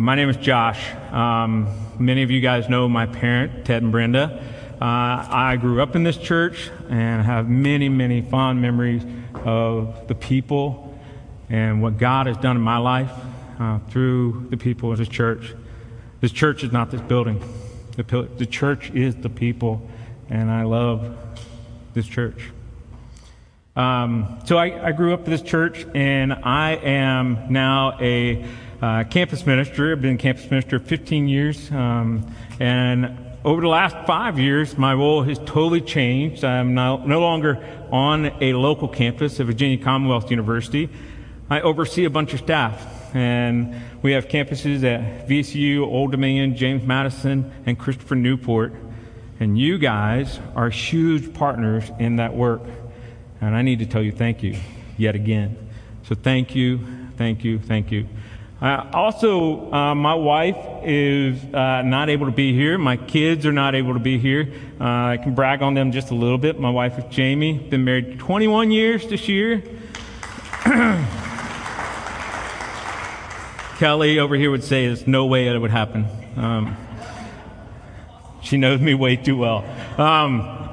My name is Josh. Um, many of you guys know my parent, Ted and Brenda. Uh, I grew up in this church and have many, many fond memories of the people and what God has done in my life uh, through the people of this church. This church is not this building. The, the church is the people, and I love this church. Um, so I, I, grew up in this church, and I am now a uh, campus minister. I've been campus minister 15 years, um, and over the last five years, my role has totally changed. I'm no, no longer on a local campus at Virginia Commonwealth University. I oversee a bunch of staff, and we have campuses at VCU, Old Dominion, James Madison, and Christopher Newport. And you guys are huge partners in that work. And I need to tell you thank you yet again. So thank you, thank you, thank you. Uh, also, uh, my wife is uh, not able to be here. My kids are not able to be here. Uh, I can brag on them just a little bit. My wife is Jamie. Been married 21 years this year. Kelly over here would say there's no way that it would happen. Um, she knows me way too well. Um,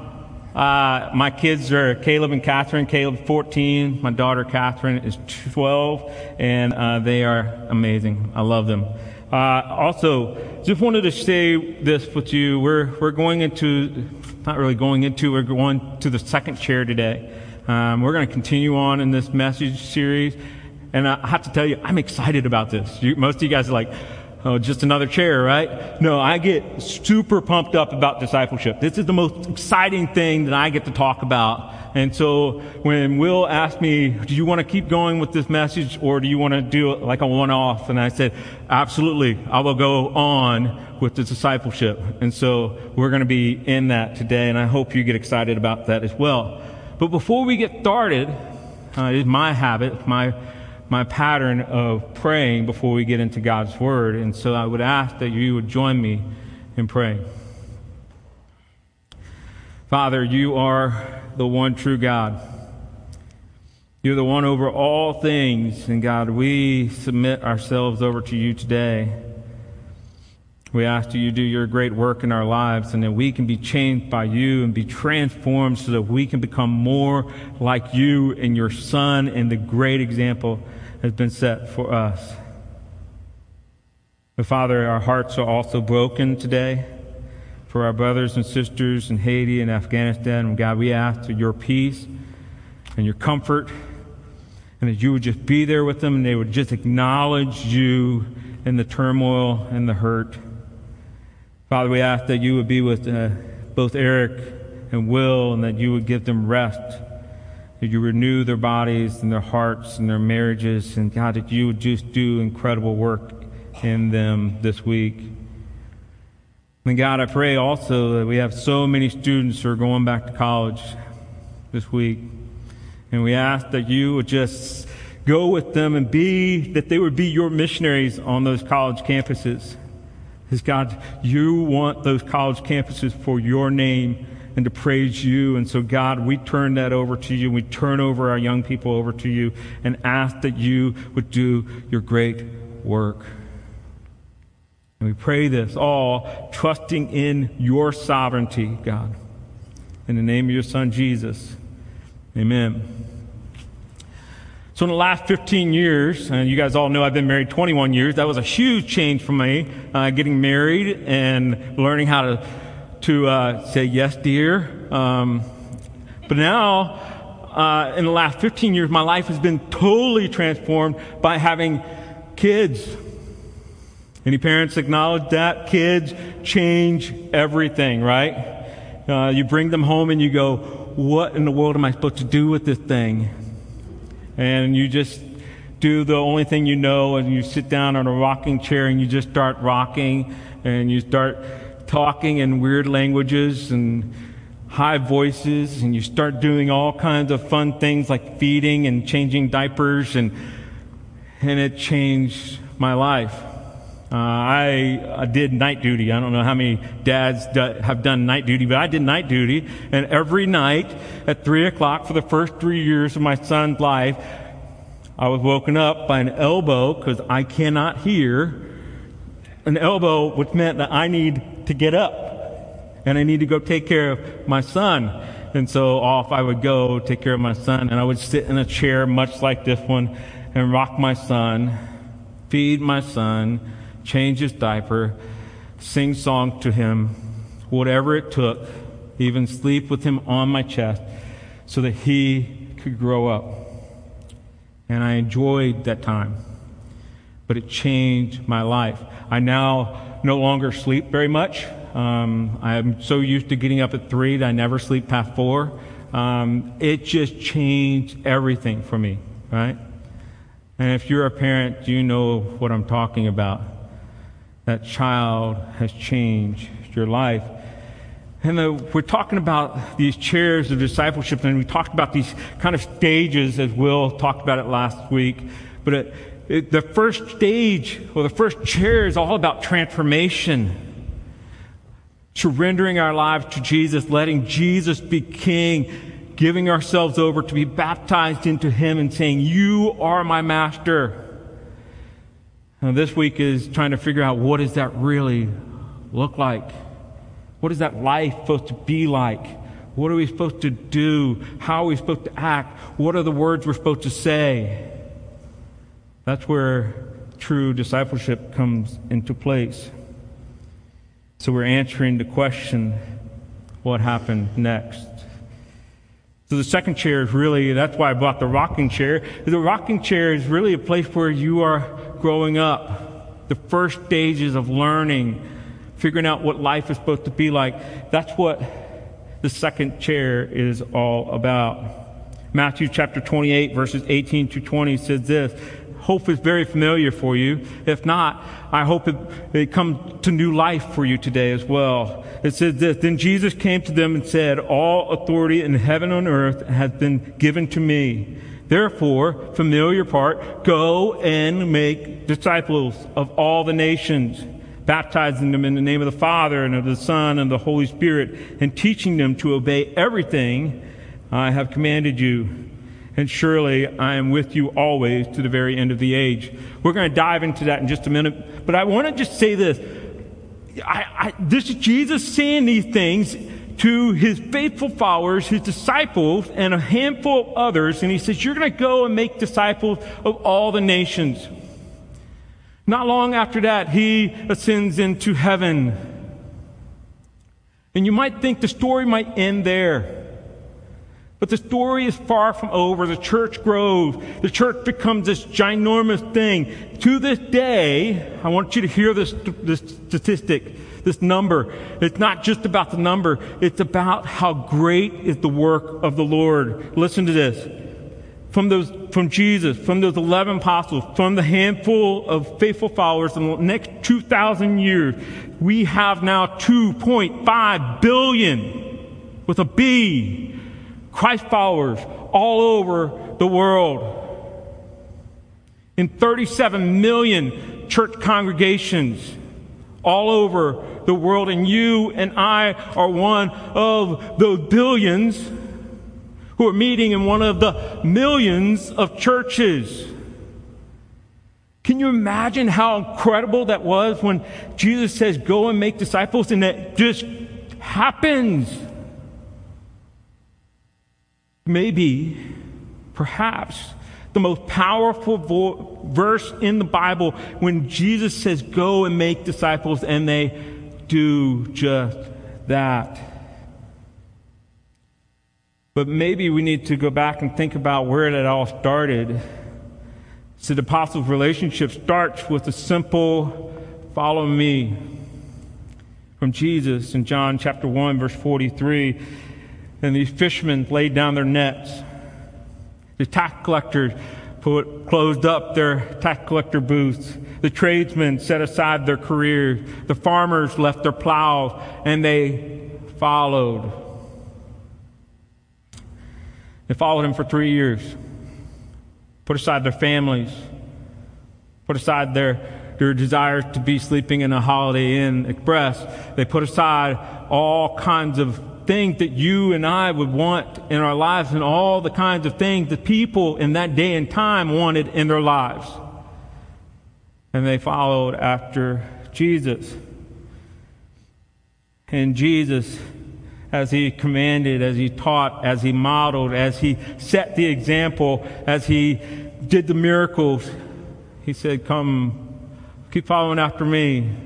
uh, my kids are Caleb and Catherine. Caleb 14. My daughter Catherine is 12, and uh, they are amazing. I love them. Uh, also, just wanted to say this with you. We're we're going into, not really going into. We're going to the second chair today. Um, we're going to continue on in this message series, and I have to tell you, I'm excited about this. You, most of you guys are like, Oh, just another chair, right? No, I get super pumped up about discipleship. This is the most exciting thing that I get to talk about. And so when Will asked me, do you want to keep going with this message or do you want to do it like a one-off? And I said, absolutely. I will go on with the discipleship. And so we're going to be in that today. And I hope you get excited about that as well. But before we get started, uh, it's my habit, my my pattern of praying before we get into God's Word. And so I would ask that you would join me in praying. Father, you are the one true God. You're the one over all things. And God, we submit ourselves over to you today. We ask that you do your great work in our lives and that we can be changed by you and be transformed so that we can become more like you and your son and the great example has been set for us. But Father, our hearts are also broken today for our brothers and sisters in Haiti and Afghanistan. And God, we ask for your peace and your comfort and that you would just be there with them and they would just acknowledge you in the turmoil and the hurt. Father, we ask that you would be with uh, both Eric and Will and that you would give them rest that you renew their bodies and their hearts and their marriages, and God, that you would just do incredible work in them this week. And God, I pray also that we have so many students who are going back to college this week. And we ask that you would just go with them and be, that they would be your missionaries on those college campuses. Because God, you want those college campuses for your name and to praise you. And so, God, we turn that over to you. We turn over our young people over to you and ask that you would do your great work. And we pray this all trusting in your sovereignty, God. In the name of your Son, Jesus. Amen. So, in the last 15 years, and you guys all know I've been married 21 years, that was a huge change for me, uh, getting married and learning how to to uh, say, Yes, dear. Um, but now, uh, in the last 15 years, my life has been totally transformed by having kids. Any parents acknowledge that? Kids change everything, right? Uh, you bring them home and you go, What in the world am I supposed to do with this thing? And you just do the only thing you know, and you sit down on a rocking chair and you just start rocking and you start talking in weird languages and high voices, and you start doing all kinds of fun things like feeding and changing diapers, and, and it changed my life. Uh, I, I, did night duty. I don't know how many dads have done night duty, but I did night duty. And every night at 3 o'clock for the first three years of my son's life, I was woken up by an elbow because I cannot hear an elbow, which meant that I need to get up and I need to go take care of my son. And so off I would go take care of my son and I would sit in a chair much like this one and rock my son, feed my son, change his diaper, sing songs to him, whatever it took, even sleep with him on my chest so that he could grow up. And I enjoyed that time. But it changed my life. I now no longer sleep very much. Um, I'm so used to getting up at three that I never sleep past four. Um, it just changed everything for me, right? And if you're a parent, you know what I'm talking about. That child has changed your life. And the, we're talking about these chairs of discipleship, and we talked about these kind of stages as Will talked about it last week. But it, it, the first stage, or the first chair, is all about transformation. Surrendering our lives to Jesus, letting Jesus be king, giving ourselves over to be baptized into Him and saying, You are my master. Now, this week is trying to figure out what does that really look like? What is that life supposed to be like? What are we supposed to do? How are we supposed to act? What are the words we're supposed to say? That's where true discipleship comes into place. So we're answering the question what happened next? So the second chair is really, that's why I bought the rocking chair. The rocking chair is really a place where you are growing up. The first stages of learning, figuring out what life is supposed to be like. That's what the second chair is all about. Matthew chapter 28 verses 18 to 20 says this, hope is very familiar for you. If not, I hope it, it comes to new life for you today as well. It says this, Then Jesus came to them and said, All authority in heaven and earth has been given to me. Therefore, familiar part, go and make disciples of all the nations, baptizing them in the name of the Father and of the Son and the Holy Spirit, and teaching them to obey everything I have commanded you and surely I am with you always to the very end of the age. We're going to dive into that in just a minute, but I want to just say this. I, I, this is Jesus saying these things to his faithful followers, his disciples, and a handful of others, and he says, You're going to go and make disciples of all the nations. Not long after that, he ascends into heaven. And you might think the story might end there. But the story is far from over. The church grows. The church becomes this ginormous thing. To this day, I want you to hear this, this statistic, this number. It's not just about the number. It's about how great is the work of the Lord. Listen to this. From those, from Jesus, from those 11 apostles, from the handful of faithful followers in the next 2,000 years, we have now 2.5 billion with a B Christ followers all over the world. In 37 million church congregations all over the world, and you and I are one of the billions who are meeting in one of the millions of churches. Can you imagine how incredible that was when Jesus says, Go and make disciples, and that just happens? Maybe, perhaps, the most powerful vo- verse in the Bible when Jesus says, Go and make disciples, and they do just that. But maybe we need to go back and think about where it all started. So the apostles' relationship starts with a simple follow me from Jesus in John chapter 1, verse 43 and these fishermen laid down their nets. The tax collectors put, closed up their tax collector booths. The tradesmen set aside their careers. The farmers left their plows and they followed. They followed him for three years. Put aside their families. Put aside their, their desires to be sleeping in a Holiday Inn Express. They put aside all kinds of things that you and I would want in our lives and all the kinds of things that people in that day and time wanted in their lives. And they followed after Jesus. And Jesus, as he commanded, as he taught, as he modeled, as he set the example, as he did the miracles, he said, Come, keep following after me.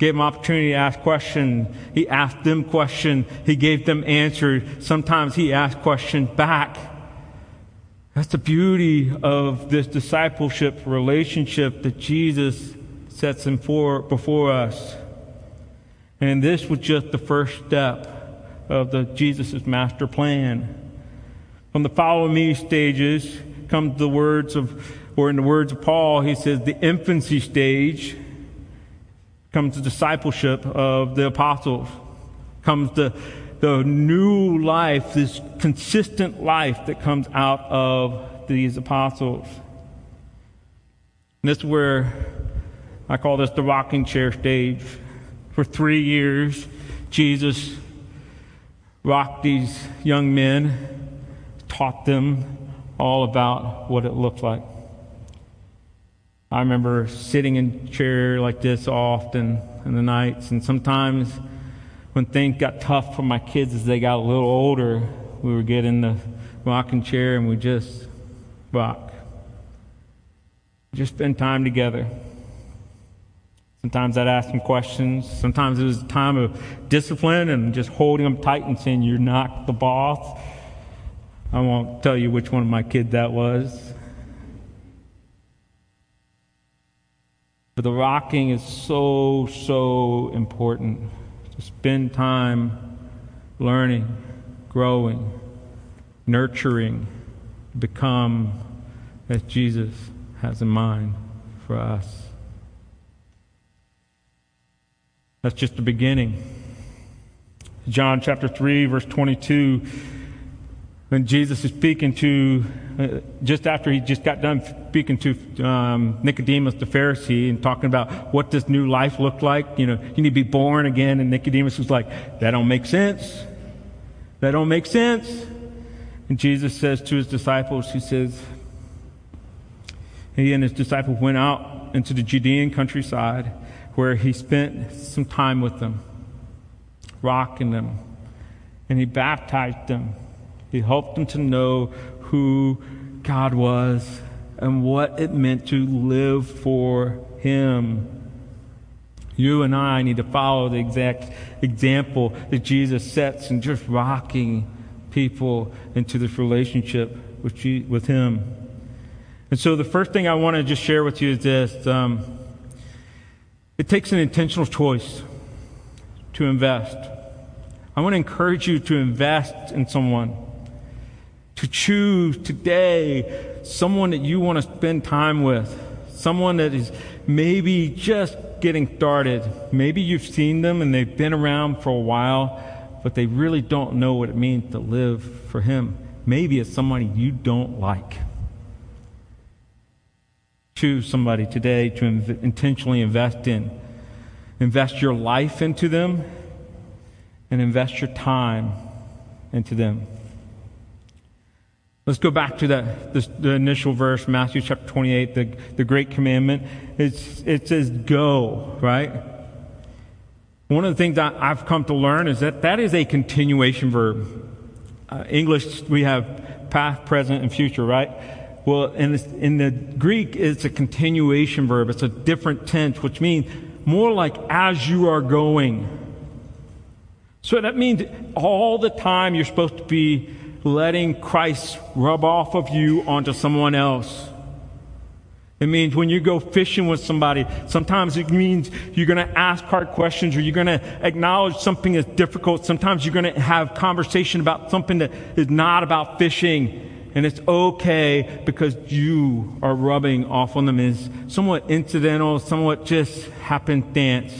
Gave them opportunity to ask questions. He asked them questions. He gave them answers. Sometimes he asked questions back. That's the beauty of this discipleship relationship that Jesus sets in for, before us. And this was just the first step of the Jesus' master plan. From the follow me stages comes the words of, or in the words of Paul, he says the infancy stage comes the discipleship of the apostles, comes the, the new life, this consistent life that comes out of these apostles. And this is where I call this the rocking chair stage. For three years, Jesus rocked these young men, taught them all about what it looked like. I remember sitting in a chair like this often in the nights, and sometimes when things got tough for my kids as they got a little older, we would get in the rocking chair and we just rock. Just spend time together. Sometimes I'd ask them questions. Sometimes it was a time of discipline and just holding them tight and saying, You're not the boss. I won't tell you which one of my kids that was. But the rocking is so, so important to spend time learning, growing, nurturing, become as Jesus has in mind for us. That's just the beginning. John chapter 3, verse 22, when Jesus is speaking to, uh, just after he just got done speaking to um, Nicodemus the Pharisee and talking about what this new life looked like, you know, you need to be born again. And Nicodemus was like, that don't make sense. That don't make sense. And Jesus says to his disciples, he says, he and his disciples went out into the Judean countryside where he spent some time with them, rocking them, and he baptized them. He helped them to know who God was and what it meant to live for him. You and I need to follow the exact example that Jesus sets in just rocking people into this relationship with, with Him. And so the first thing I want to just share with you is this. Um, it takes an intentional choice to invest. I want to encourage you to invest in someone, to choose today someone that you want to spend time with, someone that is maybe just getting started. Maybe you've seen them and they've been around for a while, but they really don't know what it means to live for Him. Maybe it's somebody you don't like choose somebody today to inv- intentionally invest in. Invest your life into them and invest your time into them. Let's go back to that, this, the initial verse, Matthew chapter 28, the, the great commandment. It's, it says go, right? One of the things I, have come to learn is that that is a continuation verb. Uh, English, we have past, present, and future, right? Well, in, this, in the Greek, it's a continuation verb. It's a different tense, which means more like as you are going. So that means all the time you're supposed to be letting Christ rub off of you onto someone else. It means when you go fishing with somebody, sometimes it means you're going to ask hard questions or you're going to acknowledge something is difficult. Sometimes you're going to have conversation about something that is not about fishing. And it's okay because you are rubbing off on them is somewhat incidental, somewhat just happenstance,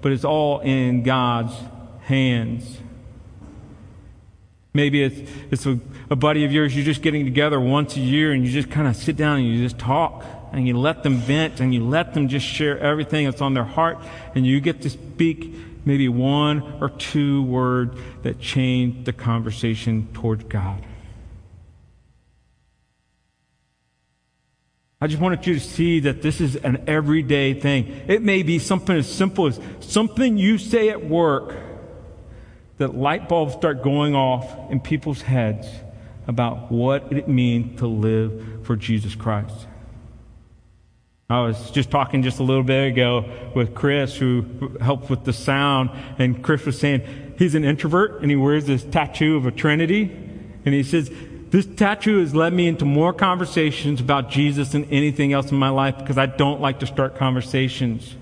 but it's all in God's hands. Maybe it's, it's a, a buddy of yours, you're just getting together once a year and you just kind of sit down and you just talk and you let them vent and you let them just share everything that's on their heart and you get to speak maybe one or two words that change the conversation towards God. I just wanted you to see that this is an everyday thing. It may be something as simple as something you say at work that light bulbs start going off in people's heads about what it means to live for Jesus Christ. I was just talking just a little bit ago with Chris, who helped with the sound, and Chris was saying he's an introvert and he wears this tattoo of a Trinity. And he says, This tattoo has led me into more conversations about Jesus than anything else in my life because I don't like to start conversations.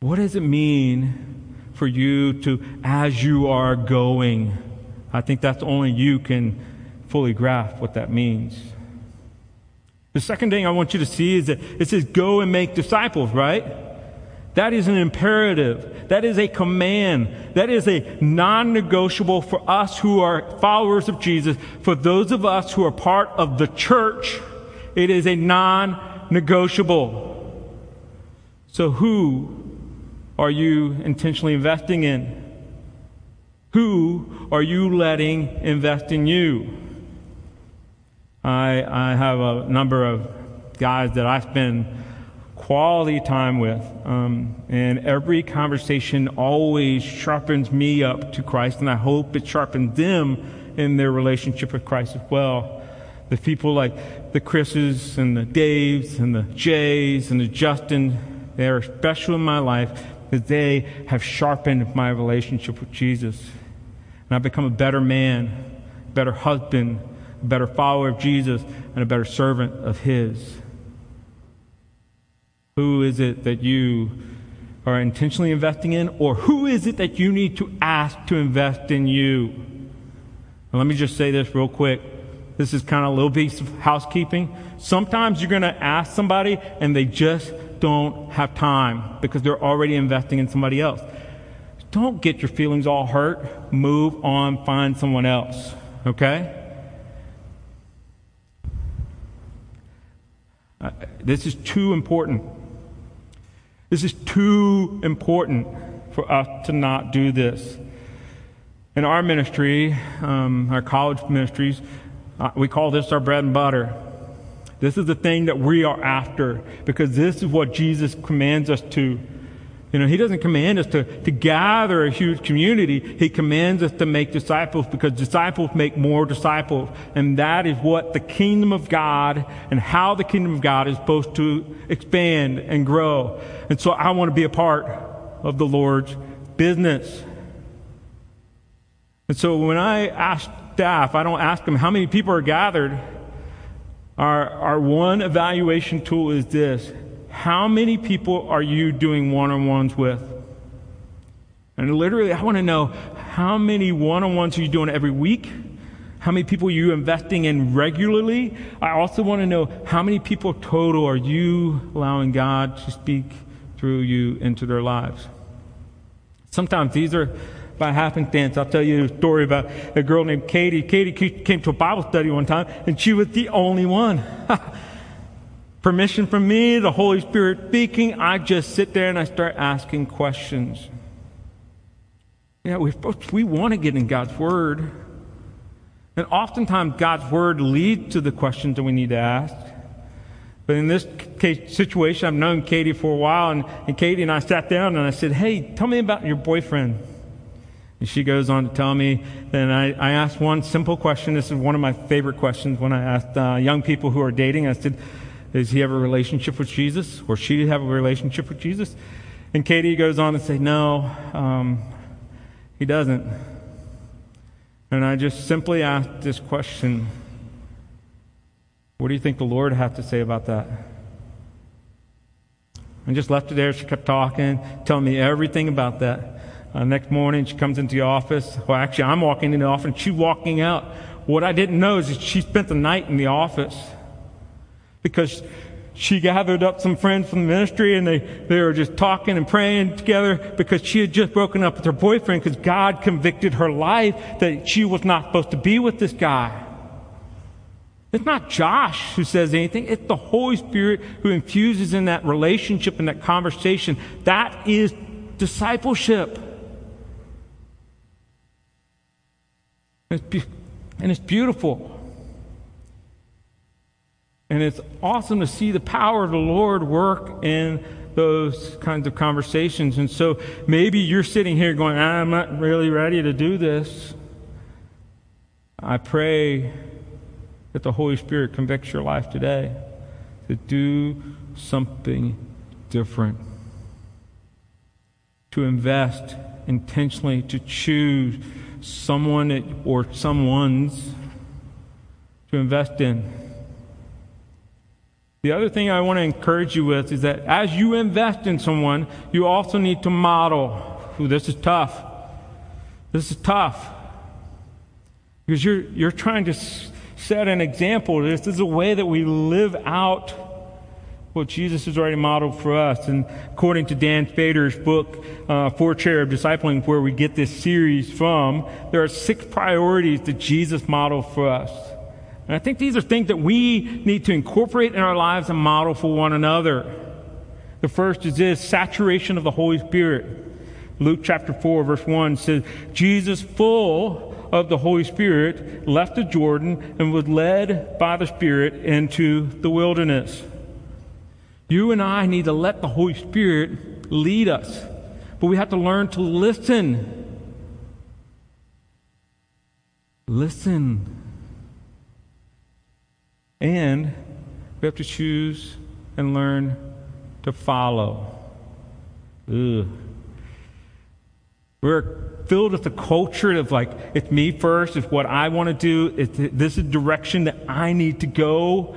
What does it mean for you to, as you are going? I think that's only you can fully grasp what that means. The second thing I want you to see is that it says, go and make disciples, right? That is an imperative. That is a command. That is a non negotiable for us who are followers of Jesus. For those of us who are part of the church, it is a non negotiable. So, who are you intentionally investing in? Who are you letting invest in you? I, I have a number of guys that I spend quality time with, um, and every conversation always sharpens me up to Christ, and I hope it sharpens them in their relationship with Christ as well. The people like the Chris's and the Daves and the Jays and the Justin, they are special in my life because they have sharpened my relationship with Jesus. And I've become a better man, better husband, a better follower of Jesus, and a better servant of His. Who is it that you are intentionally investing in, or who is it that you need to ask to invest in you? And let me just say this real quick. This is kind of a little piece of housekeeping. Sometimes you're going to ask somebody and they just don't have time because they're already investing in somebody else. Don't get your feelings all hurt. Move on, find someone else. Okay? Uh, this is too important. This is too important for us to not do this. In our ministry, um, our college ministries, uh, we call this our bread and butter. This is the thing that we are after because this is what Jesus commands us to. You know, he doesn't command us to, to gather a huge community. He commands us to make disciples because disciples make more disciples. And that is what the kingdom of God and how the kingdom of God is supposed to expand and grow. And so I want to be a part of the Lord's business. And so when I ask staff, I don't ask them how many people are gathered. Our, our one evaluation tool is this how many people are you doing one on ones with? And literally, I want to know how many one on ones are you doing every week? How many people are you investing in regularly? I also want to know how many people total are you allowing God to speak through you into their lives? Sometimes these are by happenstance. I'll tell you a story about a girl named Katie. Katie came to a Bible study one time, and she was the only one. permission from me, the Holy Spirit speaking, I just sit there and I start asking questions. Yeah, we, we want to get in God's Word. And oftentimes, God's Word leads to the questions that we need to ask. But in this case, situation, I've known Katie for a while, and, and Katie and I sat down and I said, Hey, tell me about your boyfriend. And she goes on to tell me, and I, I asked one simple question. This is one of my favorite questions when I asked uh, young people who are dating. I said, does he have a relationship with Jesus? Or she have a relationship with Jesus? And Katie goes on to say, No, um, he doesn't. And I just simply asked this question What do you think the Lord had to say about that? And just left it there. She kept talking, telling me everything about that. Uh, next morning, she comes into the office. Well, actually, I'm walking in the office, and she's walking out. What I didn't know is that she spent the night in the office because she gathered up some friends from the ministry and they, they were just talking and praying together because she had just broken up with her boyfriend because God convicted her life that she was not supposed to be with this guy. It's not Josh who says anything. It's the Holy Spirit who infuses in that relationship and that conversation. That is discipleship. It's, be- and it's beautiful. And it's awesome to see the power of the Lord work in those kinds of conversations. And so maybe you're sitting here going, I'm not really ready to do this. I pray that the Holy Spirit convicts your life today to do something different, to invest intentionally, to choose someone or someone's to invest in. The other thing I want to encourage you with is that as you invest in someone, you also need to model. Ooh, this is tough. This is tough. Because you're, you're trying to set an example. This is a way that we live out what Jesus has already modeled for us. And according to Dann Spader's book, uh, Four Chair of Discipling, where we get this series from, there are six priorities that Jesus modeled for us. And I think these are things that we need to incorporate in our lives and model for one another. The first is this saturation of the Holy Spirit. Luke chapter 4, verse 1 says, Jesus, full of the Holy Spirit, left the Jordan and was led by the Spirit into the wilderness. You and I need to let the Holy Spirit lead us, but we have to learn to listen. Listen. And we have to choose and learn to follow. Ugh. We're filled with a culture of like, it's me first, it's what I want to do, it's, this is direction that I need to go.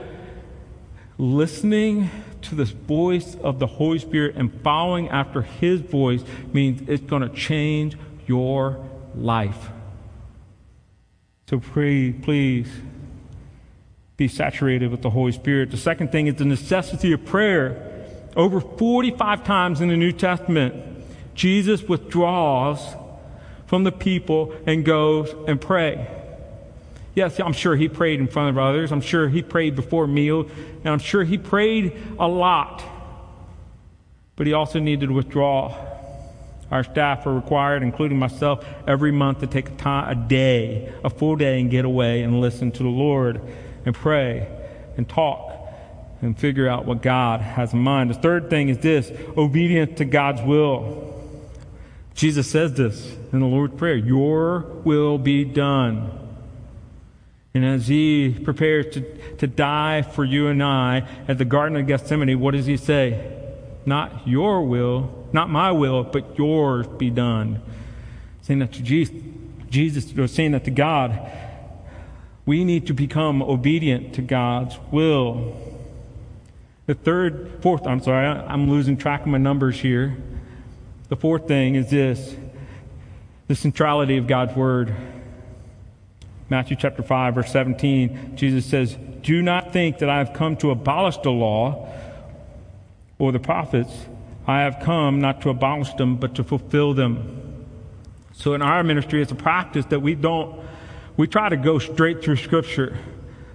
Listening to the voice of the Holy Spirit and following after His voice means it's going to change your life. So pray, please be saturated with the Holy Spirit. The second thing is the necessity of prayer. Over 45 times in the New Testament, Jesus withdraws from the people and goes and pray. Yes, I'm sure he prayed in front of others. I'm sure he prayed before meal, and I'm sure he prayed a lot. But he also needed to withdraw. Our staff are required, including myself, every month to take a, time, a day, a full day, and get away and listen to the Lord and pray and talk and figure out what God has in mind. The third thing is this obedience to God's will. Jesus says this in the Lord's Prayer Your will be done. And as he prepares to, to die for you and I at the Garden of Gethsemane, what does he say? Not your will, not my will, but yours be done. Saying that to Jesus, Jesus or saying that to God, we need to become obedient to God's will. The third, fourth, I'm sorry, I'm losing track of my numbers here. The fourth thing is this the centrality of God's word. Matthew chapter 5, verse 17, Jesus says, Do not think that I have come to abolish the law or the prophets. I have come not to abolish them, but to fulfill them. So in our ministry, it's a practice that we don't, we try to go straight through Scripture.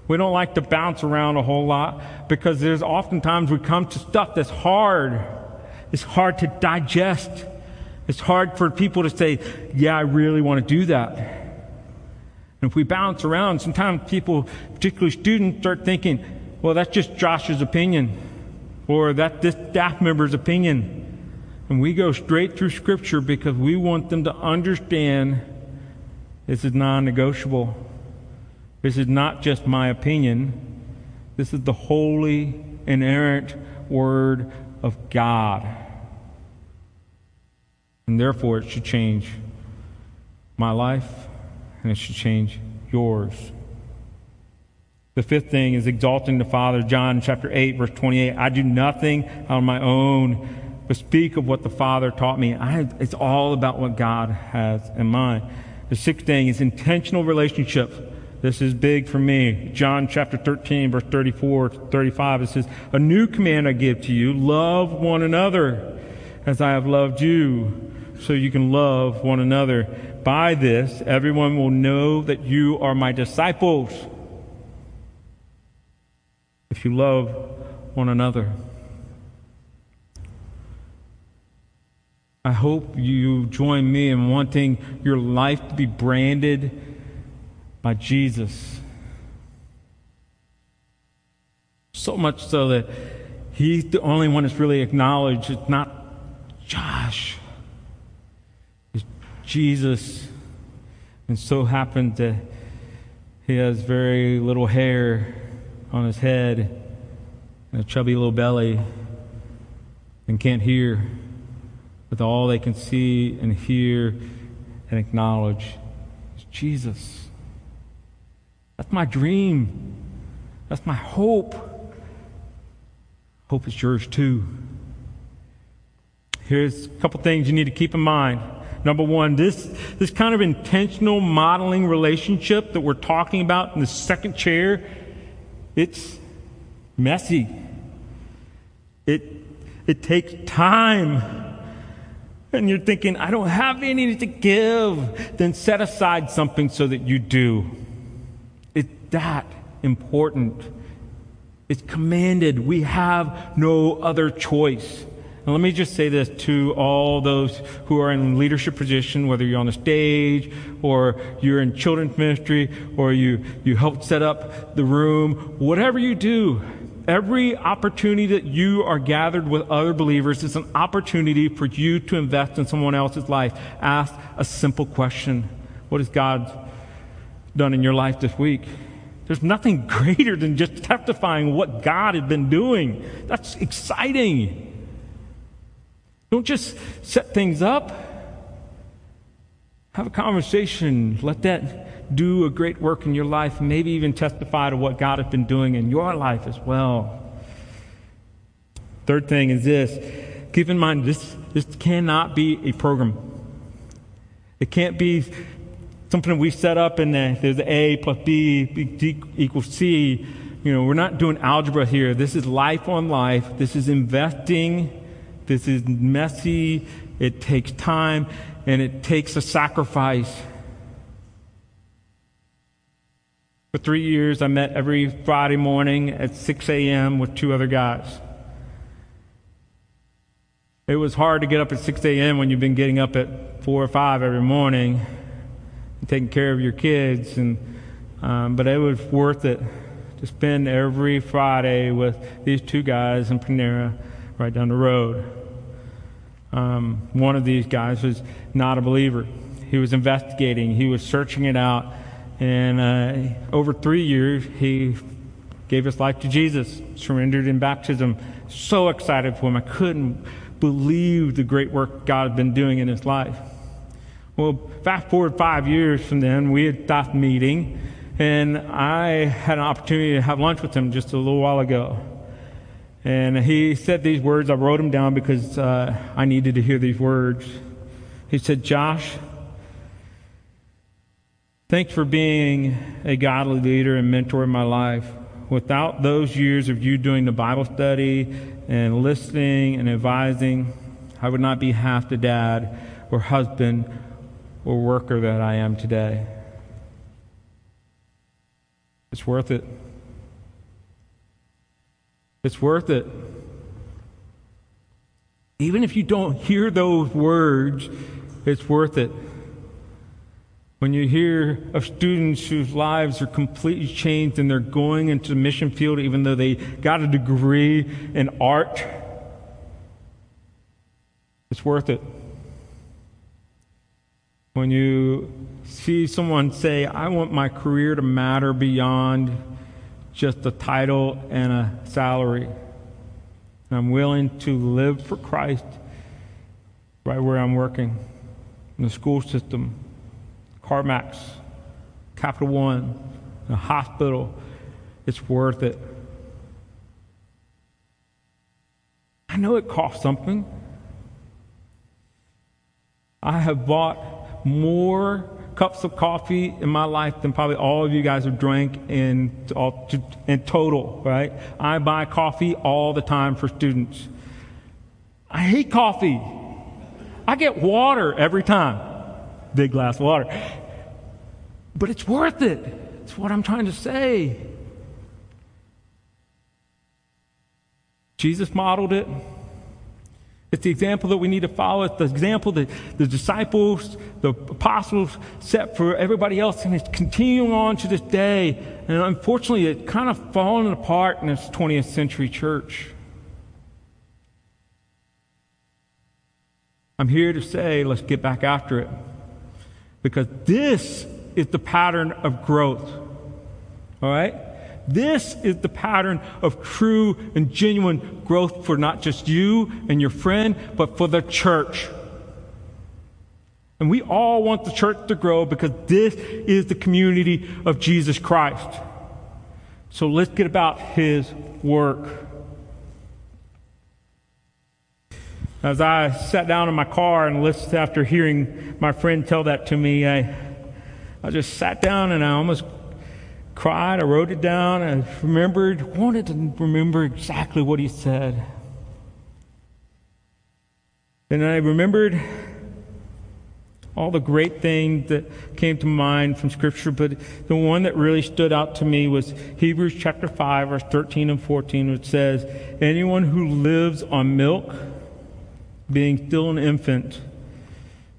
We don't like to bounce around a whole lot because there's oftentimes we come to stuff that's hard it's hard to digest. It's hard for people to say, yeah, I really want to do that. And if we bounce around, sometimes people, particularly students, start thinking, well, that's just Josh's opinion, or that this staff member's opinion. And we go straight through Scripture because we want them to understand this is non negotiable. This is not just my opinion. This is the holy, inerrant Word of God. And therefore, it should change my life and it should change yours. The fifth thing is exalting the Father. John chapter 8, verse 28. I do nothing on my own, but speak of what the Father taught me. I, it's all about what God has in mind. The sixth thing is intentional relationships. This is big for me. John chapter 13, verse 34 35, it says, A new command I give to you love one another as I have loved you, so you can love one another. By this, everyone will know that you are my disciples if you love one another. I hope you join me in wanting your life to be branded by Jesus. So much so that he's the only one that's really acknowledged. It's not Josh, Jesus. And so happened that he has very little hair on his head and a chubby little belly and can't hear. But all they can see and hear and acknowledge is Jesus. That's my dream. That's my hope. Hope is yours too. Here's a couple things you need to keep in mind. Number one, this, this kind of intentional modeling relationship that we're talking about in the second chair, it's messy. It, it takes time. And you're thinking, I don't have any to give. Then set aside something so that you do. It's that important. It's commanded. We have no other choice. And let me just say this to all those who are in leadership position, whether you're on the stage or you're in children's ministry or you, you help set up the room, whatever you do, every opportunity that you are gathered with other believers is an opportunity for you to invest in someone else's life. Ask a simple question. What has God done in your life this week? There's nothing greater than just testifying what God has been doing. That's exciting. Don't just set things up. Have a conversation. Let that do a great work in your life, maybe even testify to what God has been doing in your life as well. Third thing is this keep in mind this, this cannot be a program. It can't be something we set up and there's A plus B, B equals C. You know, we're not doing algebra here. This is life on life. This is investing this is messy, it takes time, and it takes a sacrifice. For three years, I met every Friday morning at 6 a.m. with two other guys. It was hard to get up at 6 a.m. when you've been getting up at 4 or 5 every morning and taking care of your kids, and, um, but it was worth it to spend every Friday with these two guys in Panera right down the road. Um, one of these guys was not a believer. He was investigating, he was searching it out. And uh, over three years, he gave his life to Jesus, surrendered in baptism. So excited for him. I couldn't believe the great work God had been doing in his life. Well, fast forward five years from then, we had stopped meeting, and I had an opportunity to have lunch with him just a little while ago. And he said these words. I wrote them down because uh, I needed to hear these words. He said, Josh, thanks for being a godly leader and mentor in my life. Without those years of you doing the Bible study and listening and advising, I would not be half the dad or husband or worker that I am today. It's worth it. It's worth it. Even if you don't hear those words, it's worth it. When you hear of students whose lives are completely changed and they're going into the mission field even though they got a degree in art, it's worth it. When you see someone say, I want my career to matter beyond just a title and a salary. And I'm willing to live for Christ right where I'm working in the school system, CarMax, Capital One, a hospital. It's worth it. I know it costs something. I have bought more cups of coffee in my life than probably all of you guys have drank in, in total, right? I buy coffee all the time for students. I hate coffee. I get water every time. Big glass of water. But it's worth it. It's what I'm trying to say. Jesus modeled it. It's the example that we need to follow. It's the example that the disciples, the apostles set for everybody else, and it's continuing on to this day. And unfortunately, it's kind of fallen apart in this 20th century church. I'm here to say, let's get back after it. Because this is the pattern of growth. All right? This is the pattern of true and genuine growth for not just you and your friend, but for the church. And we all want the church to grow because this is the community of Jesus Christ. So let's get about his work. As I sat down in my car and listened after hearing my friend tell that to me, I, I just sat down and I almost cried. I wrote it down. I remembered, wanted to remember exactly what he said. And I remembered all the great things that came to mind from Scripture, but the one that really stood out to me was Hebrews chapter 5, verse 13 and 14, which says, Anyone who lives on milk, being still an infant,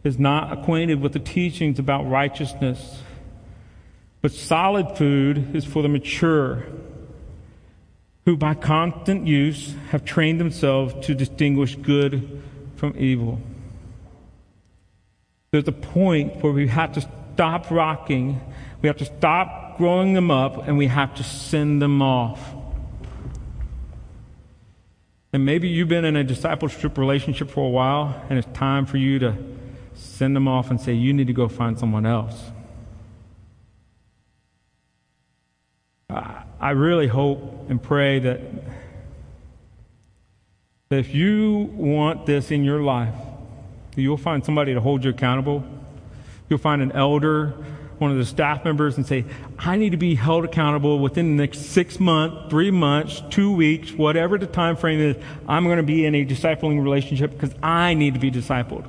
is not acquainted with the teachings about righteousness but solid food is for the mature, who by constant use have trained themselves to distinguish good from evil. There's a point where we have to stop rocking, we have to stop growing them up, and we have to send them off. And maybe you've been in a discipleship relationship for a while, and it's time for you to send them off and say, You need to go find someone else. I really hope and pray that, that if you want this in your life, you'll find somebody to hold you accountable. You'll find an elder, one of the staff members, and say, I need to be held accountable within the next six months, three months, two weeks, whatever the time frame is. I'm going to be in a discipling relationship because I need to be discipled.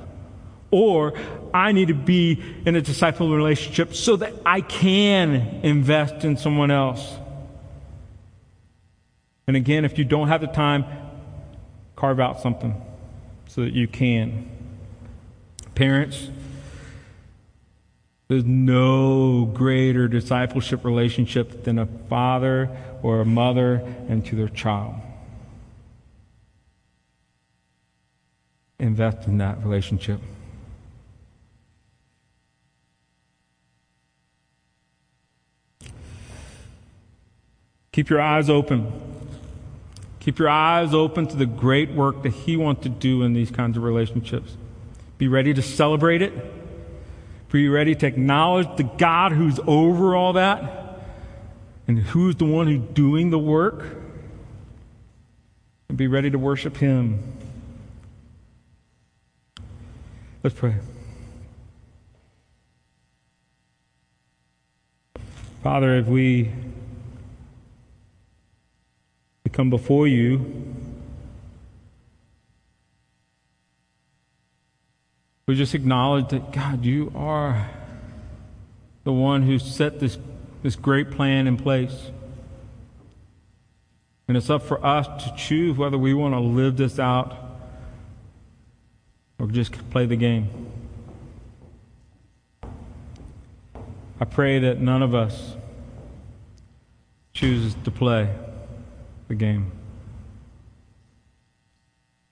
Or I need to be in a disciple relationship so that I can invest in someone else. And again, if you don't have the time, carve out something so that you can. Parents, there's no greater discipleship relationship than a father or a mother and to their child. Invest in that relationship. Keep your eyes open. Keep your eyes open to the great work that He wants to do in these kinds of relationships. Be ready to celebrate it. Be ready to acknowledge the God who's over all that and who's the one who's doing the work. And be ready to worship Him. Let's pray. Father, if we come before you. We just acknowledge that, God, you are the one who set this, this great plan in place. And it's up for us to choose whether we want to live this out or just play the game. I pray that none of us chooses to play the game.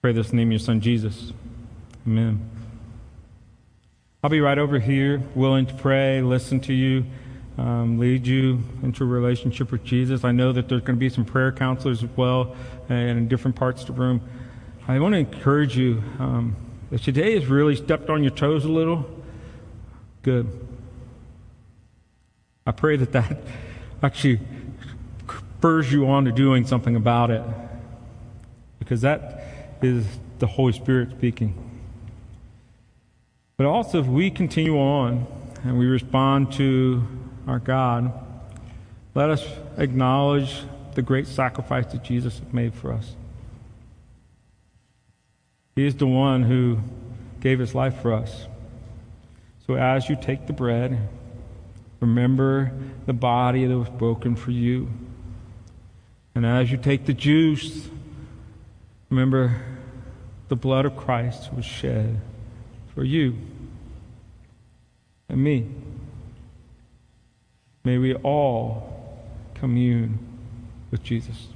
Pray this in the name of your son Jesus. Amen. I'll be right over here, willing to pray, listen to you, um, lead you into a relationship with Jesus. I know that there's going to be some prayer counselors as well, and in different parts of the room. I want to encourage you. Um, if today has really stepped on your toes a little, good. I pray that that actually spurs you on to doing something about it. Because that is the Holy Spirit speaking. But also, if we continue on and we respond to our God, let us acknowledge the great sacrifice that Jesus has made for us. He is the one who gave his life for us. So as you take the bread, remember the body that was broken for you. And as you take the juice, remember the blood of Christ was shed for you and me. May we all commune with Jesus.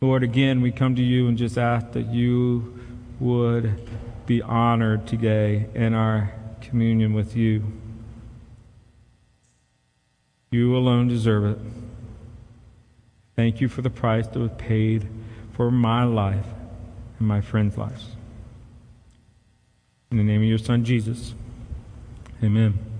Lord, again, we come to you and just ask that you would be honored today in our communion with you. You alone deserve it. Thank you for the price that was paid for my life and my friends' lives. In the name of your Son, Jesus, amen.